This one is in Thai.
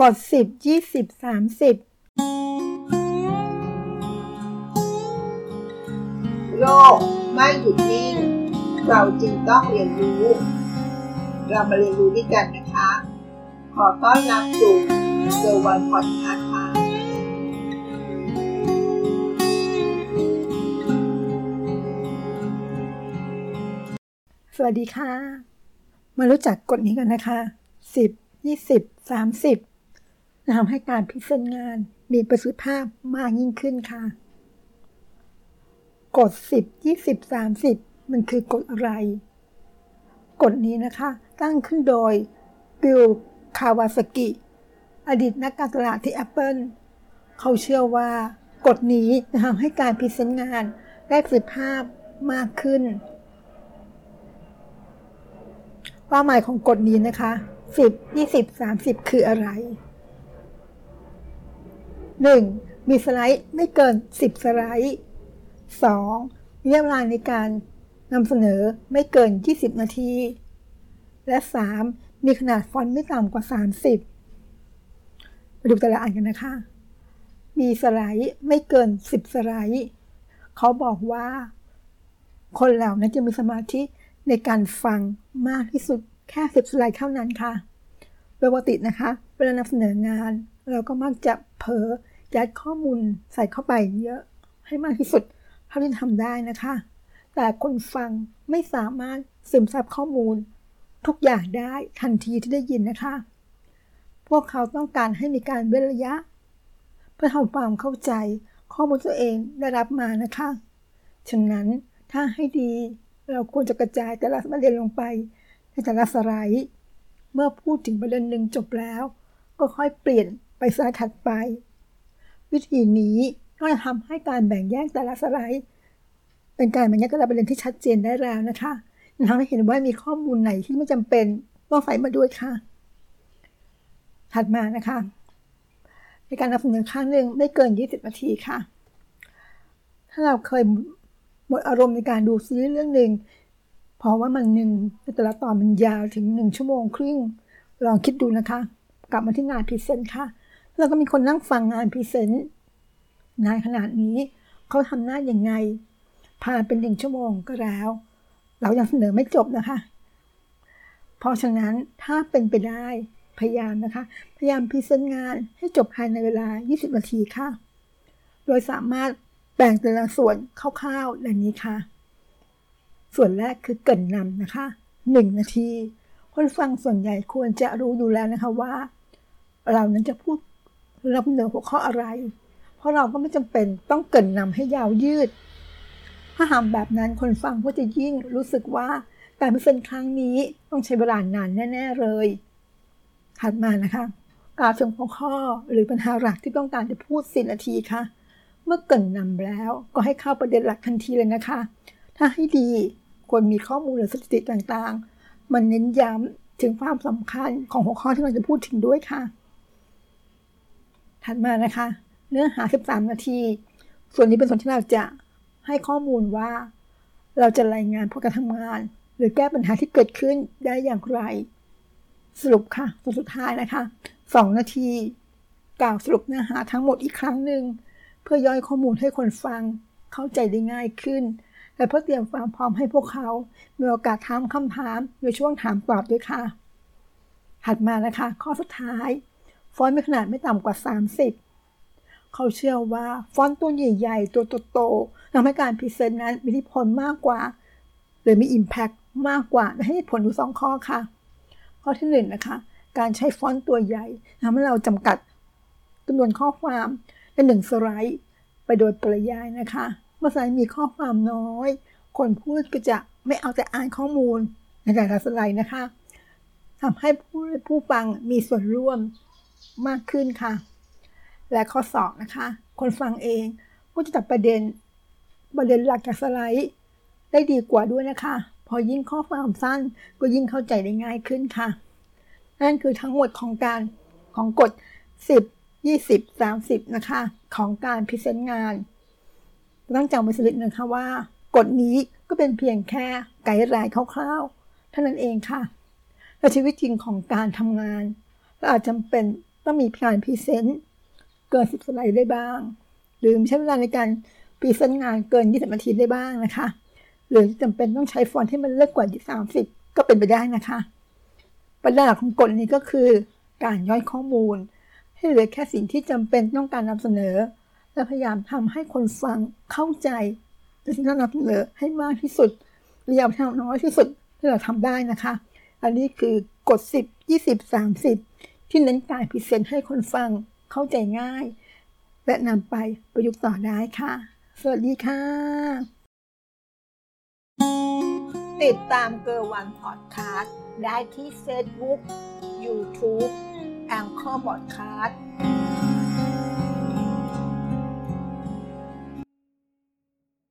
กดสิบยี่สิบสามสิบโลกไม่หยุดนิ่ง เราจรึงต้องเรียนรู้ เรามาเรียนรู้ด้วยกันนะคะ ขอต้อนรับสู่เซอร์วันพอดคาส์ค่ะสวัสดีค่ะ มารู้จักกฎนี้กันนะคะ 10 20 30 ทำให้การพิจารณางานมีประสิทธิภาพมากยิ่งขึ้นค่ะ กฎ 10 20 30 มันคือกฎอะไร กฎนี้นะคะ ตั้งขึ้นโดย Guy Kawasaki อดีตนักการตลาดที่ Apple เขาเชื่อว่ากฎนี้ทำให้การพิจารณางานได้ประสิทธิภาพมากขึ้นความหมายของกฎนี้นะคะ 10 20 30 คืออะไร 1. มีสไลด์ไม่เกิน 10 สไลด์ 2. มีเวลาในการนำเสนอไม่เกิน 20 นาที และ 3. มีขนาดฟอนต์ไม่ต่ำกว่า 30 มาดูแต่ละอันกันนะคะ มีสไลด์ไม่เกิน 10 สไลด์ เขาบอกว่า คนเหล่านั้นจะมีสมาธิในการฟังมากที่สุดแค่ 10 สไลด์เท่านั้นค่ะโดยปกตินะคะ เวลานำเสนองาน เราก็มักจะเผลอ ยัดข้อมูลใส่เข้าไปเยอะให้มากที่สุดเท่าที่ทำได้นะคะ แต่คนฟังไม่สามารถซึมซับข้อมูล ทุกอย่างได้ทันทีที่ได้ยินนะคะ พวกเขาต้องการให้มีการเว้นระยะ เพื่อทำความเข้าใจข้อมูลตัวเองได้รับมานะคะ ฉะนั้นถ้าให้ดีเราควรจะกระจายแต่ละประเด็นลงไปในแต่ละสไลด์เมื่อพูดถึงประเด็นหนึ่งจบแล้ว ก็ค่อยเปลี่ยนไปสไลด์ถัดไป วิธีนี้ก็จะทำให้การแบ่งแยกแต่ละสไลด์ เป็นการแบ่งแยกแต่ละประเด็นที่ชัดเจนได้แล้วนะคะทำให้เห็นว่ามีข้อมูลไหนที่ไม่จำเป็นต้องใส่มาด้วยค่ะ ถัดมานะคะ ในการนำเสนอครั้งหนึ่งไม่เกิน 20 นาทีค่ะ ถ้าเราเคยหมดอารมณ์ในการดูซีรีส์เรื่องหนึ่งเพราะว่ามันหนึ่งแต่ละตอนมันยาวถึงหนึ่งชั่วโมงครึ่ง ลองคิดดูนะคะ กลับมาที่งาน present ค่ะ แล้วก็มีคนนั่งฟังงาน present งานขนาดนี้เขาทำหน้าอย่างไง ผ่านเป็นหนึ่งชั่วโมงก็แล้ว เรายังเสนอไม่จบนะคะ เพราะฉะนั้นถ้าเป็นไปได้พยายามนะคะ พยายามพรีเซนต์งานให้จบภายในเวลา 20 นาทีค่ะ โดยสามารถแบ่งแต่ละส่วนคร่าวๆดังนี้ค่ะ ส่วนแรกคือเกินนำนะคะ 1 นาที คนฟังส่วนใหญ่ควรจะรู้อยู่แล้วนะคะว่า เรานั้นจะพูด เรับเนื้อหัวข้ออะไร เพราะเราก็ไม่จำเป็นต้องเกินนำให้ยาวยืด ถ้าทำแบบนั้นคนฟังก็จะยิ่งรู้สึกว่าการพิเศษครั้งนี้ต้องใช้เวลานานแน่ ๆ เลย ถัดมานะคะกล่าวถึงหัวข้อหรือปัญหาหลักที่ต้องการจะพูดสินาทีค่ะ เมื่อเกินนำแล้วก็ให้เข้าประเด็นหลักทันทีเลยนะคะ ถ้าให้ดีควรมีข้อมูลหรือสถิติต่างๆ มันเน้นย้ำถึงความสำคัญของหัวข้อที่เราจะพูดถึงด้วยค่ะ ถัดมานะคะ เนื้อหา 13 นาที ส่วนนี้เป็นส่วนที่เราจะให้ข้อมูลว่า เราจะรายงานผลการทำงาน หรือแก้ปัญหาที่เกิดขึ้นได้อย่างไร สรุปค่ะส่วนสุดท้ายนะคะ 2 นาที กล่าวสรุปเนื้อหาทั้งหมดอีกครั้งหนึ่งเพื่อย่อยข้อมูลให้คนฟังเข้าใจได้ง่ายขึ้นและเพื่อเตรียมความพร้อมให้พวกเขา มีโอกาสถามคำถามในช่วงถามตอบด้วยค่ะ ถัดมานะคะ ข้อสุดท้าย ฟอนต์มีขนาดไม่ต่ำกว่า 30 เขาเชื่อว่าฟอนต์ตัวใหญ่ ๆ ตัวโตๆทำให้การ present นั้นมีอิทธิพลมากกว่าหรือมี impact มากกว่าให้ผลอยู่สองข้อค่ะ ข้อที่หนึ่งนะคะ การใช้ฟอนต์ตัวใหญ่ทำให้เราจำกัดจำนวนข้อความเป็นหนึ่งสไลด์ไปโดยปริยายนะคะเมื่อสไลด์มีข้อความน้อย คนพูดก็จะไม่เอาแต่อ่านข้อมูลในแต่ละสไลด์นะคะทำให้ผู้ผู้ฟังมีส่วนร่วม มากขึ้นค่ะ และข้อสองนะคะ คนฟังเองก็จะจับประเด็นประเด็นหลักจากสไลด์ได้ดีกว่าด้วยนะคะ พอยิ่งข้อความสั้นก็ยิ่งเข้าใจได้ง่ายขึ้นค่ะ นั่นคือทั้งหมดของการของกฎ 10 20 30 นะคะ ของการพิเศษงานต้องจำไว้สักนิดนึงค่ะว่ากฎนี้ก็เป็นเพียงแค่ guideline คร่าวๆเท่านั้นเองค่ะและชีวิตจริงของการทำงานเราอาจจำเป็น ต้องมีการ present เกินสิบสไลด์ได้บ้าง หรือใช้เวลาในการ present งานเกินยี่สิบนาทีได้บ้างนะคะ หรือจำเป็นต้องใช้ฟอนต์ที่มันเล็กกว่าสามสิบก็เป็นไปได้นะคะ ประเด็นหลักของกฎนี้ก็คือ การย่อยข้อมูล ให้เหลือแค่สิ่งที่จำเป็นต้องการนำเสนอ และพยายามทำให้คนฟังเข้าใจในสิ่งที่เรานำเสนอให้มากที่สุดระยะเวลาน้อยที่สุดที่เราทำได้นะคะ อันนี้คือกฎ10 20 30 ที่เน้นการพรีเซนต์ให้คนฟังเข้าใจง่าย และนำไปประยุกต์ต่อได้ค่ะ สวัสดีค่ะ ติดตามเกอร์วันพอดคาสต์ได้ที่เฟซบุ๊กยูทูบแองเกอร์บอดคาสต์